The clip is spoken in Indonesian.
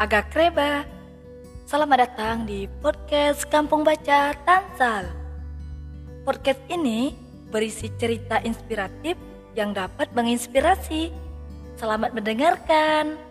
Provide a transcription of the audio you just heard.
agak kreba. Selamat datang di podcast Kampung Baca Tansal. Podcast ini berisi cerita inspiratif yang dapat menginspirasi. Selamat mendengarkan.